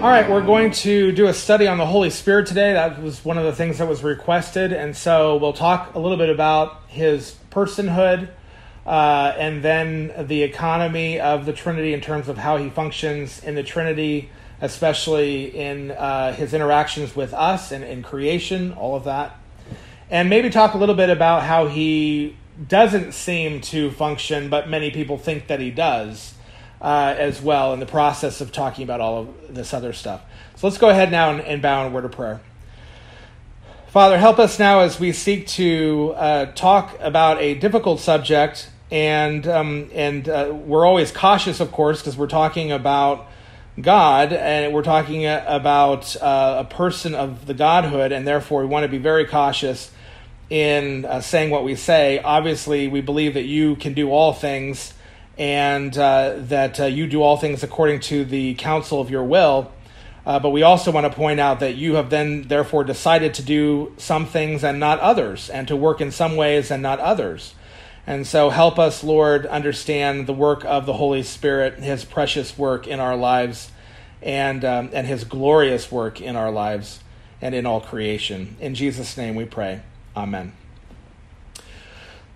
All right, we're going to do a study on the Holy Spirit today. That was one of the things that was requested. And so we'll talk a little bit about his personhood uh, and then the economy of the Trinity in terms of how he functions in the Trinity, especially in uh, his interactions with us and in creation, all of that. And maybe talk a little bit about how he doesn't seem to function, but many people think that he does uh, as well in the process of talking about all of this other stuff. So let's go ahead now and, and bow in word of prayer. Father, help us now as we seek to uh, talk about a difficult subject, and um, and uh, we're always cautious, of course, because we're talking about God, and we're talking about uh, a person of the Godhood, and therefore we want to be very cautious in uh, saying what we say. Obviously, we believe that you can do all things and uh, that uh, you do all things according to the counsel of your will. Uh, but we also want to point out that you have then, therefore, decided to do some things and not others, and to work in some ways and not others. And so, help us, Lord, understand the work of the Holy Spirit, His precious work in our lives, and um, and His glorious work in our lives and in all creation. In Jesus' name, we pray. Amen.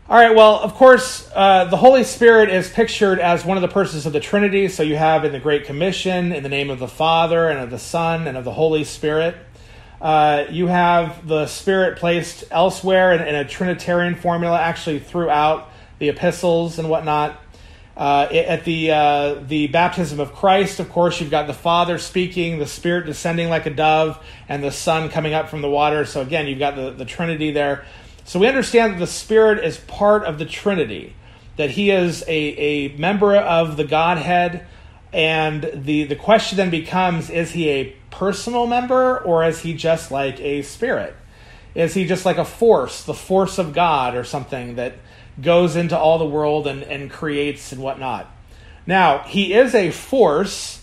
All right, well, of course, uh, the Holy Spirit is pictured as one of the persons of the Trinity. So you have in the Great Commission, in the name of the Father, and of the Son, and of the Holy Spirit. Uh, you have the Spirit placed elsewhere in, in, a Trinitarian formula, actually throughout the epistles and whatnot. Uh, at the uh, the baptism of Christ, of course, you've got the Father speaking, the Spirit descending like a dove, and the Son coming up from the water. So again, you've got the, the Trinity there. So we understand that the Spirit is part of the Trinity, that He is a, a member of the Godhead. And the, the question then becomes is He a personal member or is He just like a spirit? Is He just like a force, the force of God or something that goes into all the world and, and creates and whatnot? Now, He is a force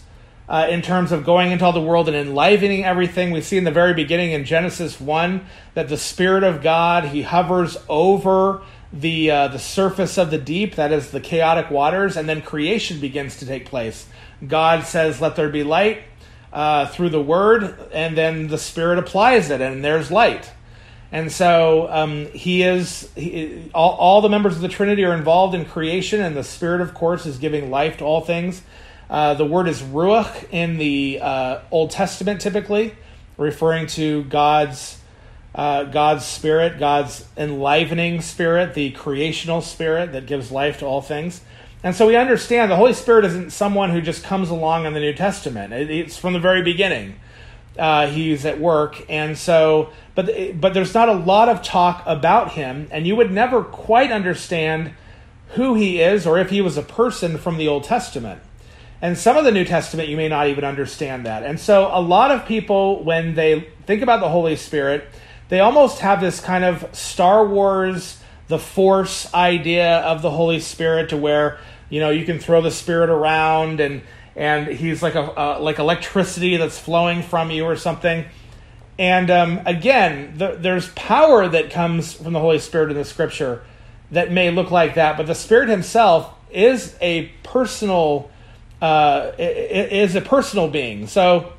uh, in terms of going into all the world and enlivening everything. We see in the very beginning in Genesis 1 that the Spirit of God, He hovers over the, uh, the surface of the deep, that is the chaotic waters, and then creation begins to take place. God says, Let there be light uh, through the Word, and then the Spirit applies it, and there's light. And so um, he is, he, all, all the members of the Trinity are involved in creation, and the Spirit, of course, is giving life to all things. Uh, the word is ruach in the uh, Old Testament, typically referring to God's uh, God's spirit, God's enlivening spirit, the creational spirit that gives life to all things. And so we understand the Holy Spirit isn't someone who just comes along in the New Testament. It, it's from the very beginning. Uh, he's at work, and so, but but there's not a lot of talk about him, and you would never quite understand who he is or if he was a person from the Old Testament. And some of the New Testament, you may not even understand that. And so, a lot of people, when they think about the Holy Spirit, they almost have this kind of Star Wars, the Force idea of the Holy Spirit, to where you know you can throw the Spirit around and and he's like a uh, like electricity that's flowing from you or something. And um, again, the, there's power that comes from the Holy Spirit in the Scripture that may look like that, but the Spirit Himself is a personal uh, is a personal being. So,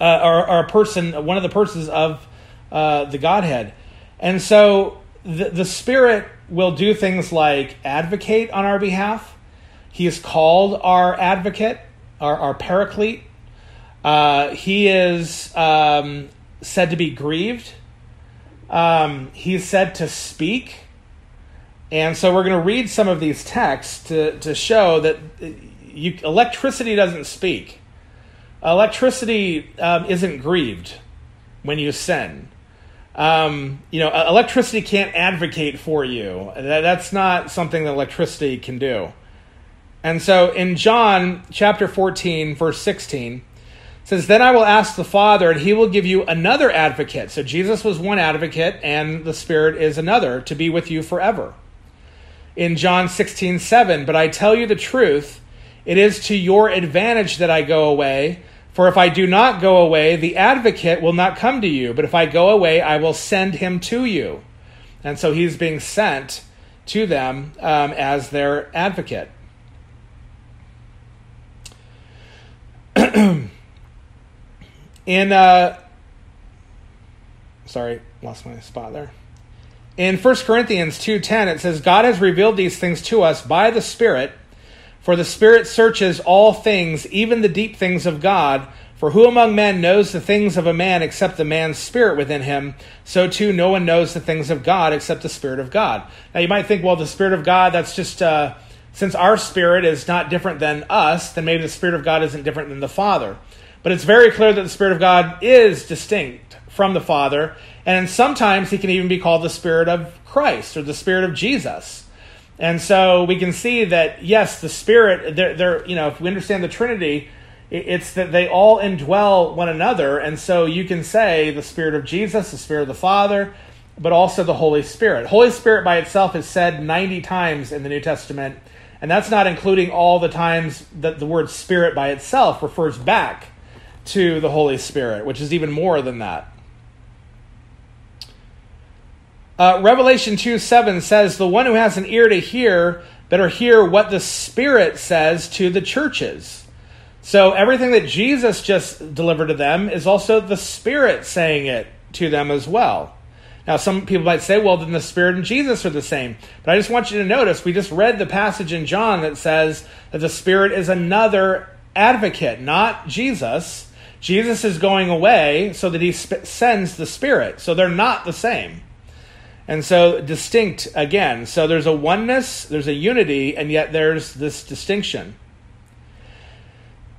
uh, or, or, a person, one of the persons of uh, the Godhead. And so the, the Spirit will do things like advocate on our behalf. He is called our advocate, our, our paraclete. Uh, he is um, said to be grieved. Um, he's said to speak. And so we're going to read some of these texts to, to show that you, electricity doesn't speak. Electricity um, isn't grieved when you sin. Um, you know, electricity can't advocate for you. That, that's not something that electricity can do. And so in John chapter 14, verse 16, says, Then I will ask the Father, and he will give you another advocate. So Jesus was one advocate, and the Spirit is another to be with you forever. In John 16, 7, But I tell you the truth, it is to your advantage that I go away. For if I do not go away, the advocate will not come to you. But if I go away, I will send him to you. And so he's being sent to them um, as their advocate. In uh, sorry, lost my spot there. In 1 Corinthians 2:10 it says God has revealed these things to us by the Spirit, for the Spirit searches all things, even the deep things of God. For who among men knows the things of a man except the man's spirit within him? So too, no one knows the things of God except the Spirit of God. Now, you might think, well, the Spirit of God, that's just, uh, since our spirit is not different than us, then maybe the Spirit of God isn't different than the Father. But it's very clear that the Spirit of God is distinct from the Father, and sometimes he can even be called the Spirit of Christ or the Spirit of Jesus. And so we can see that, yes, the Spirit, they're, they're you know, if we understand the Trinity, it's that they all indwell one another. And so you can say the Spirit of Jesus, the Spirit of the Father, but also the Holy Spirit. Holy Spirit by itself is said 90 times in the New Testament, and that's not including all the times that the word Spirit by itself refers back to the Holy Spirit, which is even more than that. Uh, Revelation 2 7 says, The one who has an ear to hear better hear what the Spirit says to the churches. So everything that Jesus just delivered to them is also the Spirit saying it to them as well. Now, some people might say, well, then the Spirit and Jesus are the same. But I just want you to notice we just read the passage in John that says that the Spirit is another advocate, not Jesus. Jesus is going away so that he sp- sends the Spirit. So they're not the same. And so distinct again. So there's a oneness, there's a unity, and yet there's this distinction.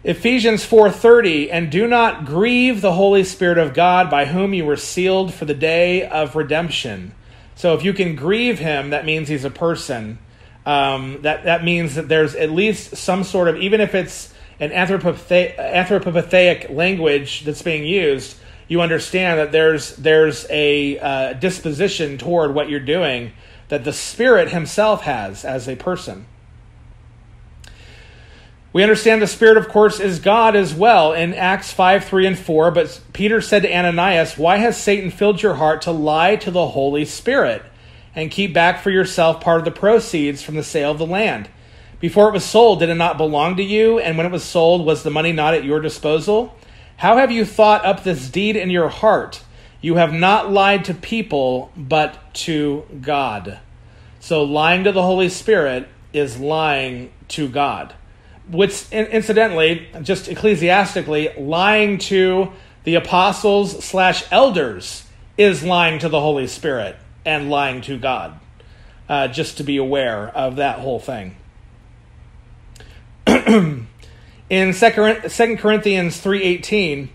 Ephesians 4:30 and do not grieve the Holy Spirit of God by whom you were sealed for the day of redemption. So if you can grieve him, that means he's a person. Um, that that means that there's at least some sort of even if it's an anthropopathic, anthropopathic language that's being used, you understand that there's there's a uh, disposition toward what you're doing that the Spirit Himself has as a person. We understand the Spirit, of course, is God as well in Acts 5 3 and 4. But Peter said to Ananias, Why has Satan filled your heart to lie to the Holy Spirit and keep back for yourself part of the proceeds from the sale of the land? Before it was sold, did it not belong to you? And when it was sold, was the money not at your disposal? How have you thought up this deed in your heart? You have not lied to people, but to God. So lying to the Holy Spirit is lying to God which incidentally, just ecclesiastically, lying to the apostles slash elders is lying to the Holy Spirit and lying to God. Uh, just to be aware of that whole thing. In 2 Corinthians 3:18,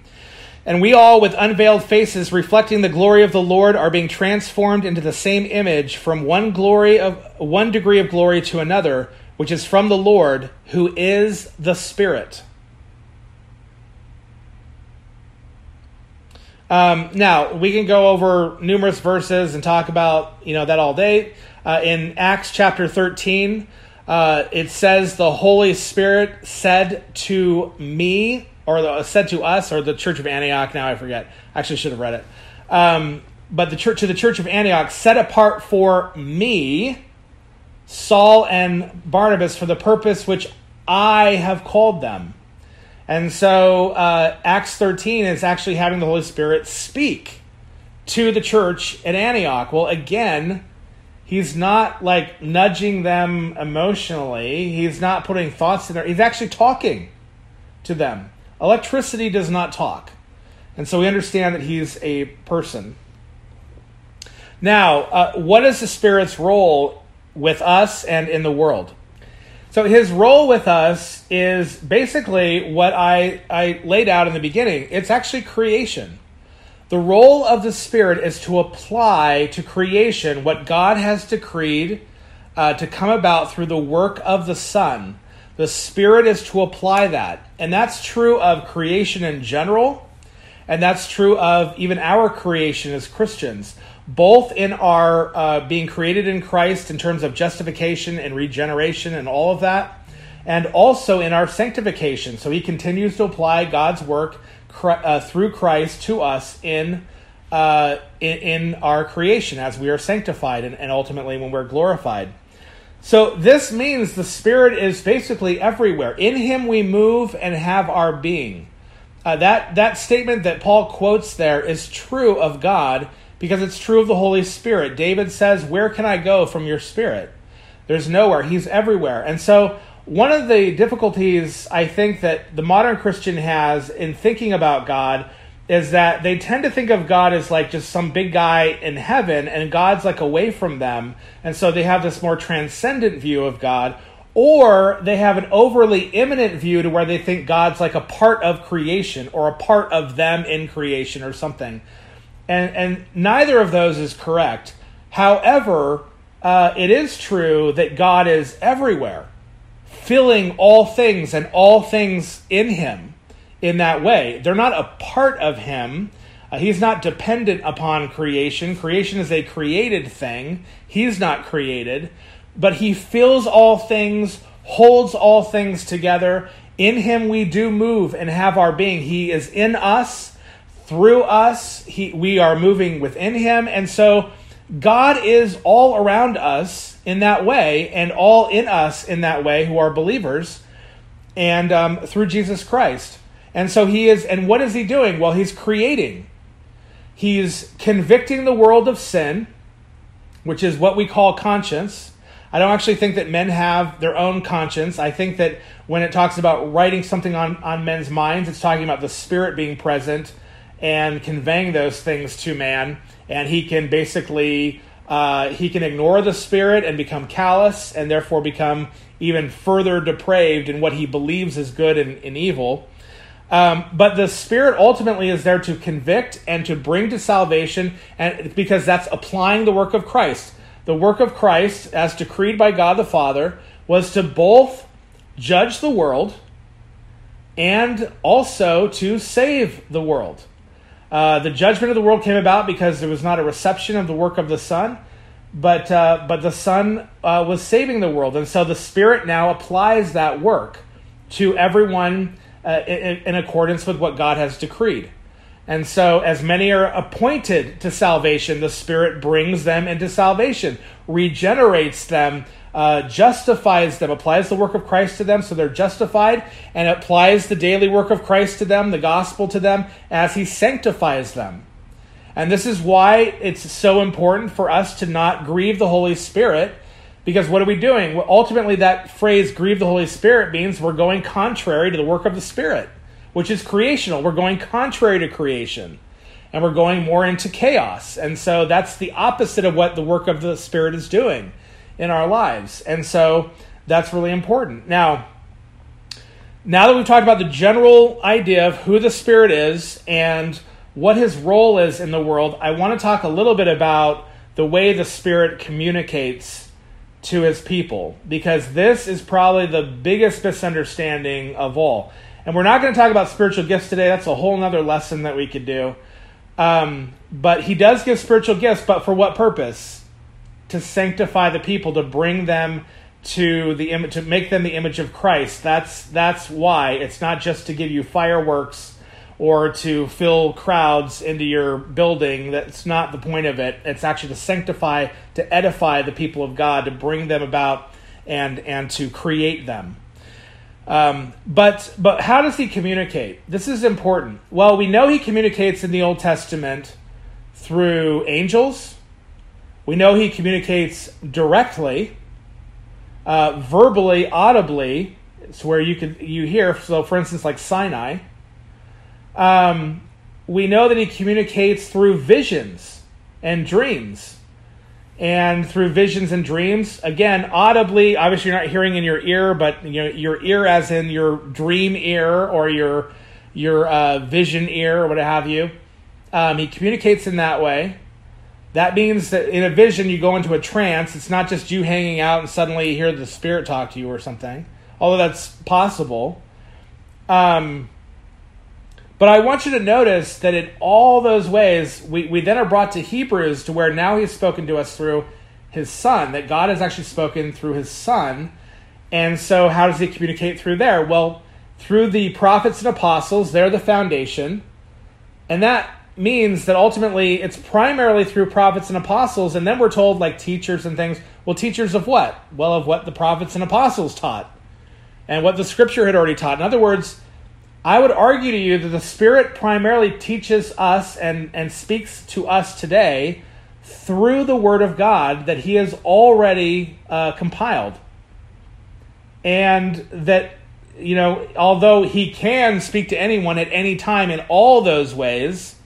and we all with unveiled faces reflecting the glory of the Lord are being transformed into the same image from one glory of one degree of glory to another which is from the Lord, who is the Spirit. Um, now we can go over numerous verses and talk about you know that all day. Uh, in Acts chapter thirteen, uh, it says the Holy Spirit said to me, or the, said to us, or the Church of Antioch. Now I forget. I actually should have read it. Um, but the church to the Church of Antioch, set apart for me Saul and Barnabas for the purpose which I have called them. And so uh, Acts 13 is actually having the Holy Spirit speak to the church at Antioch. Well, again, he's not like nudging them emotionally, he's not putting thoughts in there, he's actually talking to them. Electricity does not talk. And so we understand that he's a person. Now, uh, what is the Spirit's role with us and in the world. So his role with us is basically what I, I laid out in the beginning. It's actually creation. The role of the Spirit is to apply to creation what God has decreed uh, to come about through the work of the Son. The Spirit is to apply that. And that's true of creation in general, and that's true of even our creation as Christians both in our uh, being created in Christ in terms of justification and regeneration and all of that, and also in our sanctification. So he continues to apply God's work uh, through Christ to us in, uh, in, in our creation as we are sanctified and, and ultimately when we're glorified. So this means the Spirit is basically everywhere. In Him we move and have our being. uh, that that statement that Paul quotes there is true of God because it's true of the Holy Spirit. David says, "Where can I go from your Spirit?" There's nowhere. He's everywhere, and so one of the difficulties I think that the modern Christian has in thinking about God is that they tend to think of God as like just some big guy in heaven and God's like away from them. And so they have this more transcendent view of God. Or they have an overly immanent view to where they think God's like a part of creation or a part of them in creation or something. And, and neither of those is correct. However, uh, it is true that God is everywhere, filling all things and all things in Him in that way. They're not a part of him. Uh, he's not dependent upon creation. Creation is a created thing. He's not created, but he fills all things, holds all things together. In him we do move and have our being. He is in us, through us. He, we are moving within him. And so God is all around us in that way and all in us in that way who are believers and um, through Jesus Christ. And so he is, and what is he doing? Well, he's creating. He's convicting the world of sin, which is what we call conscience. I don't actually think that men have their own conscience. I think that when it talks about writing something on, on men's minds, it's talking about the spirit being present and conveying those things to man. And he can basically uh, he can ignore the spirit and become callous and therefore become even further depraved in what he believes is good and, and evil. Um, but the Spirit ultimately is there to convict and to bring to salvation, and because that's applying the work of Christ. The work of Christ, as decreed by God the Father, was to both judge the world and also to save the world. Uh, the judgment of the world came about because there was not a reception of the work of the Son, but uh, but the Son uh, was saving the world, and so the Spirit now applies that work to everyone uh, in, in accordance with what God has decreed. And so, as many are appointed to salvation, the Spirit brings them into salvation, regenerates them, uh, justifies them, applies the work of Christ to them so they're justified, and applies the daily work of Christ to them, the gospel to them, as He sanctifies them. And this is why it's so important for us to not grieve the Holy Spirit because what are we doing? Well, ultimately, that phrase, grieve the Holy Spirit, means we're going contrary to the work of the Spirit, which is creational. We're going contrary to creation, and we're going more into chaos. And so that's the opposite of what the work of the Spirit is doing in our lives. And so that's really important. Now, now that we've talked about the general idea of who the Spirit is and what his role is in the world, I want to talk a little bit about the way the Spirit communicates to his people because this is probably the biggest misunderstanding of all. And we're not going to talk about spiritual gifts today. That's a whole other lesson that we could do. Um, but he does give spiritual gifts, but for what purpose? To sanctify the people, to bring them to the image, to make them the image of Christ. That's that's why it's not just to give you fireworks or to fill crowds into your building. That's not the point of it. It's actually to sanctify, to edify the people of God, to bring them about and and to create them. Um, but but how does he communicate? This is important. Well, we know he communicates in the Old Testament through angels. We know he communicates directly, uh, verbally, audibly. It's where you can you hear. So, for instance, like Sinai um, we know that he communicates through visions and dreams. And through visions and dreams, again, audibly, obviously you're not hearing in your ear, but you know, your ear as in your dream ear or your your uh, vision ear or what have you. Um, he communicates in that way. That means that in a vision you go into a trance. It's not just you hanging out and suddenly you hear the spirit talk to you or something, although that's possible. Um, but I want you to notice that in all those ways, we, we then are brought to Hebrews to where now he's spoken to us through his son, that God has actually spoken through his son. And so, how does he communicate through there? Well, through the prophets and apostles, they're the foundation. And that means that ultimately it's primarily through prophets and apostles. And then we're told, like teachers and things. Well, teachers of what? Well, of what the prophets and apostles taught and what the scripture had already taught. In other words, I would argue to you that the Spirit primarily teaches us and, and speaks to us today through the Word of God that He has already uh, compiled. And that, you know, although He can speak to anyone at any time in all those ways,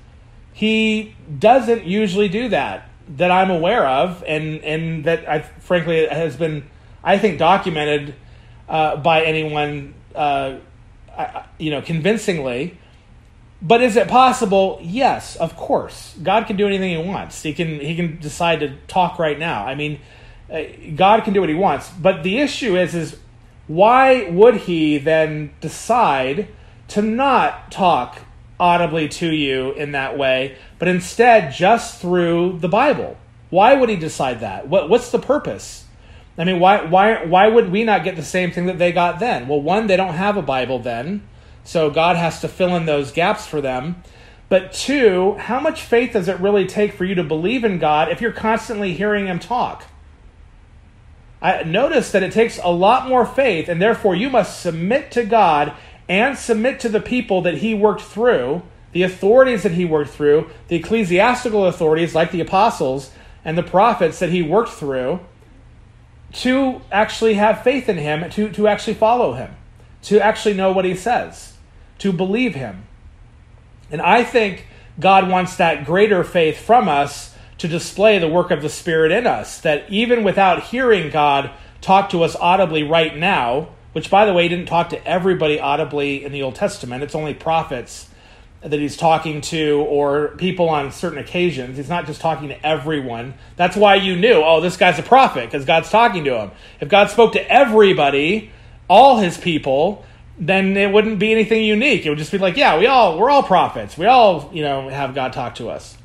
He doesn't usually do that, that I'm aware of, and, and that I frankly has been, I think, documented uh, by anyone, uh, you know, convincingly. But is it possible? Yes, of course. God can do anything He wants. He can He can decide to talk right now. I mean, uh, God can do what He wants. But the issue is, is why would He then decide to not talk audibly to you in that way, but instead just through the Bible? Why would He decide that? What What's the purpose? I mean, why why why would we not get the same thing that they got then? Well, one, they don't have a Bible then. So God has to fill in those gaps for them. But two, how much faith does it really take for you to believe in God if you're constantly hearing Him talk? I notice that it takes a lot more faith, and therefore you must submit to God and submit to the people that He worked through, the authorities that He worked through, the ecclesiastical authorities like the apostles and the prophets that He worked through, to actually have faith in Him, to, to actually follow Him, to actually know what He says to believe him. And I think God wants that greater faith from us to display the work of the Spirit in us. That even without hearing God talk to us audibly right now, which by the way, didn't talk to everybody audibly in the Old Testament, it's only prophets that he's talking to or people on certain occasions. He's not just talking to everyone. That's why you knew, oh, this guy's a prophet because God's talking to him. If God spoke to everybody, all his people, then it wouldn't be anything unique. It would just be like, yeah, we all we're all prophets. We all you know have God talk to us.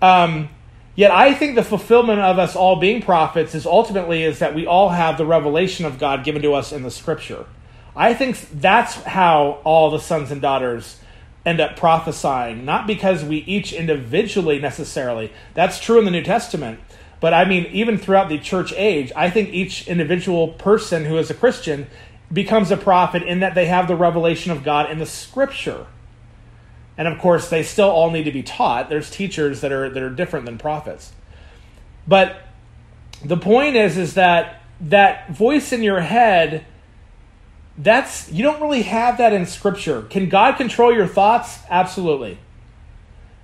Um, yet I think the fulfillment of us all being prophets is ultimately is that we all have the revelation of God given to us in the Scripture. I think that's how all the sons and daughters end up prophesying, not because we each individually necessarily. That's true in the New Testament. But I mean, even throughout the church age, I think each individual person who is a Christian becomes a prophet in that they have the revelation of God in the scripture. And of course, they still all need to be taught. There's teachers that are that are different than prophets. But the point is is that that voice in your head that's you don't really have that in scripture. Can God control your thoughts? Absolutely.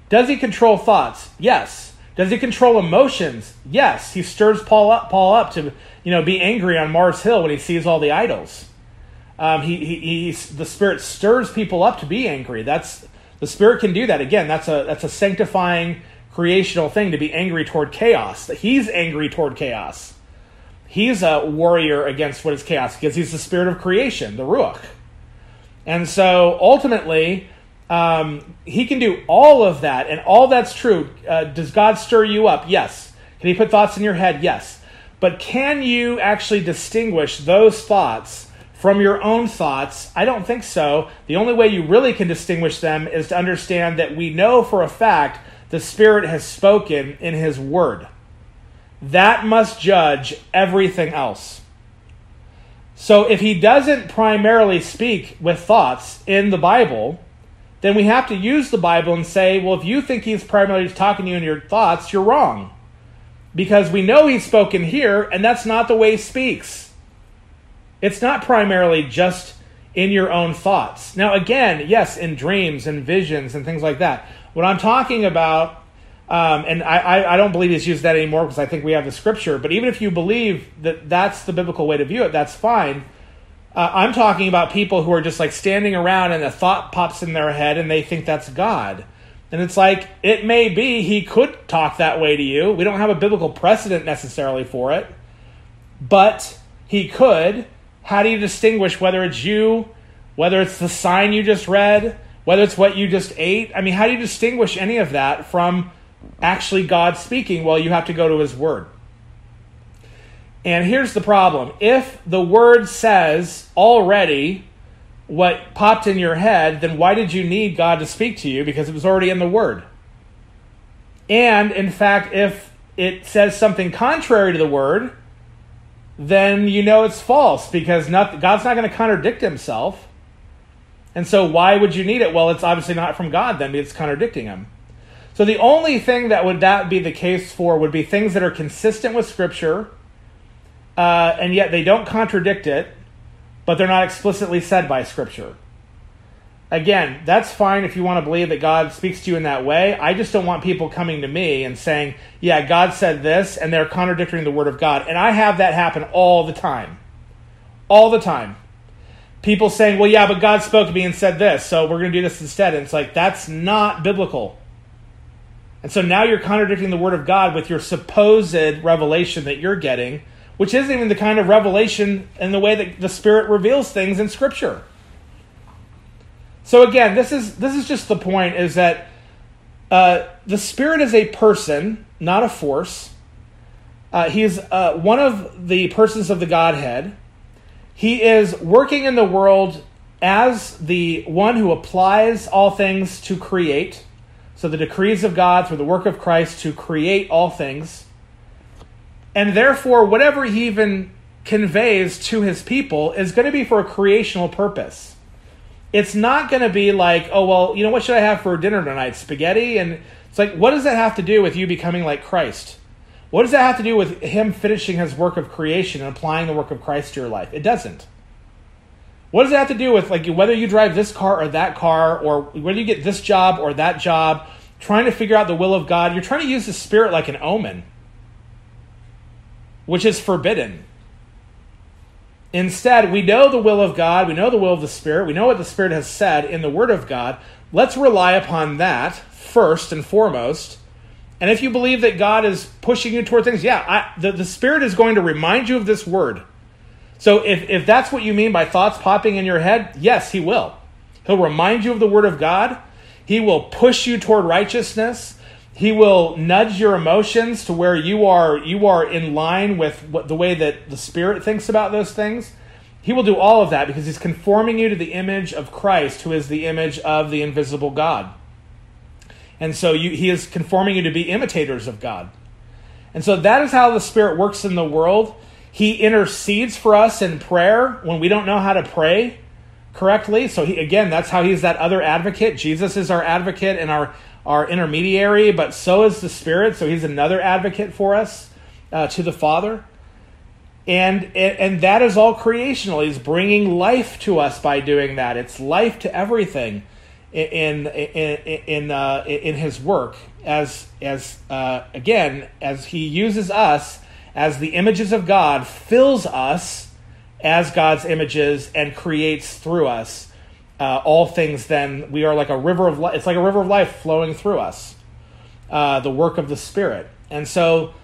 Does he control thoughts? Yes. Does he control emotions? Yes. He stirs Paul up Paul up to, you know, be angry on Mars Hill when he sees all the idols. Um, he, he, he, the Spirit stirs people up to be angry. That's the Spirit can do that. Again, that's a that's a sanctifying creational thing to be angry toward chaos. He's angry toward chaos. He's a warrior against what is chaos because he's the Spirit of creation, the Ruach. And so ultimately, um, he can do all of that, and all that's true. Uh, does God stir you up? Yes. Can he put thoughts in your head? Yes. But can you actually distinguish those thoughts? From your own thoughts? I don't think so. The only way you really can distinguish them is to understand that we know for a fact the Spirit has spoken in His Word. That must judge everything else. So if He doesn't primarily speak with thoughts in the Bible, then we have to use the Bible and say, well, if you think He's primarily talking to you in your thoughts, you're wrong. Because we know He's spoken here, and that's not the way He speaks. It's not primarily just in your own thoughts. Now, again, yes, in dreams and visions and things like that. What I'm talking about, um, and I, I, don't believe he's used that anymore because I think we have the scripture, but even if you believe that that's the biblical way to view it, that's fine. Uh, I'm talking about people who are just like standing around and a thought pops in their head and they think that's God. And it's like, it may be he could talk that way to you. We don't have a biblical precedent necessarily for it, but he could. How do you distinguish whether it's you, whether it's the sign you just read, whether it's what you just ate? I mean, how do you distinguish any of that from actually God speaking? Well, you have to go to His Word. And here's the problem if the Word says already what popped in your head, then why did you need God to speak to you? Because it was already in the Word. And in fact, if it says something contrary to the Word, then you know it's false because not, God's not going to contradict himself. And so, why would you need it? Well, it's obviously not from God, then it's contradicting Him. So, the only thing that would that be the case for would be things that are consistent with Scripture, uh, and yet they don't contradict it, but they're not explicitly said by Scripture. Again, that's fine if you want to believe that God speaks to you in that way. I just don't want people coming to me and saying, yeah, God said this, and they're contradicting the Word of God. And I have that happen all the time. All the time. People saying, well, yeah, but God spoke to me and said this, so we're going to do this instead. And it's like, that's not biblical. And so now you're contradicting the Word of God with your supposed revelation that you're getting, which isn't even the kind of revelation in the way that the Spirit reveals things in Scripture. So again, this is this is just the point: is that uh, the Spirit is a person, not a force. Uh, he is uh, one of the persons of the Godhead. He is working in the world as the one who applies all things to create. So the decrees of God through the work of Christ to create all things. And therefore, whatever he even conveys to his people is going to be for a creational purpose it's not going to be like, oh, well, you know, what should I have for dinner tonight? Spaghetti? And it's like, what does that have to do with you becoming like Christ? What does that have to do with him finishing his work of creation and applying the work of Christ to your life? It doesn't. What does it have to do with like whether you drive this car or that car or whether you get this job or that job, trying to figure out the will of God? You're trying to use the spirit like an omen, which is forbidden. Instead, we know the will of God, we know the will of the Spirit, we know what the Spirit has said in the Word of God. Let's rely upon that first and foremost. And if you believe that God is pushing you toward things, yeah, I, the, the Spirit is going to remind you of this Word. So if, if that's what you mean by thoughts popping in your head, yes, He will. He'll remind you of the Word of God. He will push you toward righteousness. He will nudge your emotions to where you are you are in line with what the way that the Spirit thinks about those things. He will do all of that because he's conforming you to the image of Christ, who is the image of the invisible God. And so you, he is conforming you to be imitators of God. And so that is how the Spirit works in the world. He intercedes for us in prayer when we don't know how to pray correctly. So he, again, that's how he's that other advocate. Jesus is our advocate and our our intermediary, but so is the Spirit. So he's another advocate for us uh, to the Father. And, and that is all creational. He's bringing life to us by doing that. It's life to everything in in in uh, in his work as as uh, again as he uses us as the images of God fills us as God's images and creates through us uh, all things then we are like a river of life it's like a river of life flowing through us uh, the work of the spirit. And so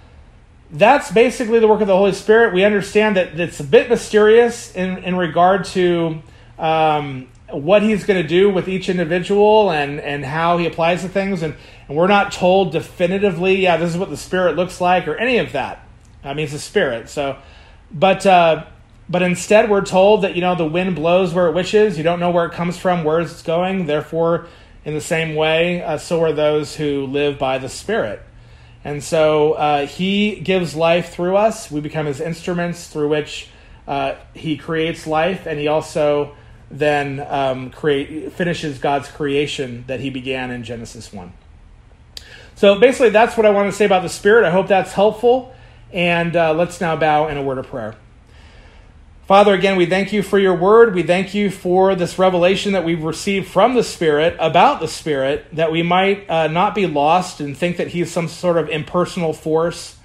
that's basically the work of the holy spirit. We understand that it's a bit mysterious in, in regard to um, what he's going to do with each individual and, and how he applies to things and, and we're not told definitively yeah this is what the spirit looks like or any of that. I mean it's a spirit so but uh, but instead, we're told that, you know, the wind blows where it wishes. You don't know where it comes from, where it's going. Therefore, in the same way, uh, so are those who live by the Spirit. And so uh, he gives life through us. We become his instruments through which uh, he creates life, and he also then um, create, finishes God's creation that he began in Genesis 1. So basically, that's what I want to say about the Spirit. I hope that's helpful. And uh, let's now bow in a word of prayer. Father, again, we thank you for your word. We thank you for this revelation that we've received from the Spirit about the Spirit, that we might uh, not be lost and think that he's some sort of impersonal force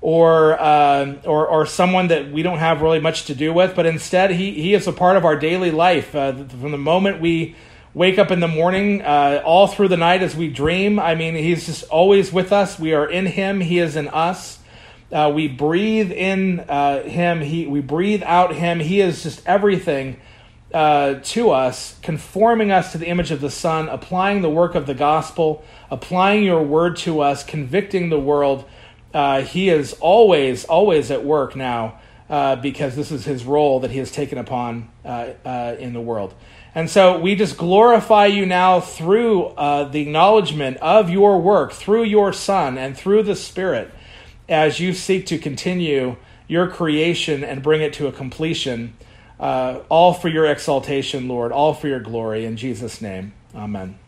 or, uh, or, or someone that we don't have really much to do with, but instead he, he is a part of our daily life. Uh, from the moment we wake up in the morning, uh, all through the night as we dream, I mean, he's just always with us. We are in him, he is in us. Uh, we breathe in uh, Him. He, we breathe out Him. He is just everything uh, to us, conforming us to the image of the Son, applying the work of the gospel, applying your word to us, convicting the world. Uh, he is always, always at work now uh, because this is His role that He has taken upon uh, in the world. And so we just glorify you now through the acknowledgement of your work, through your Son, and through the Spirit as you seek to continue your creation and bring it to a completion uh, all for your exaltation, Lord, all for your glory. In Jesus' name, amen.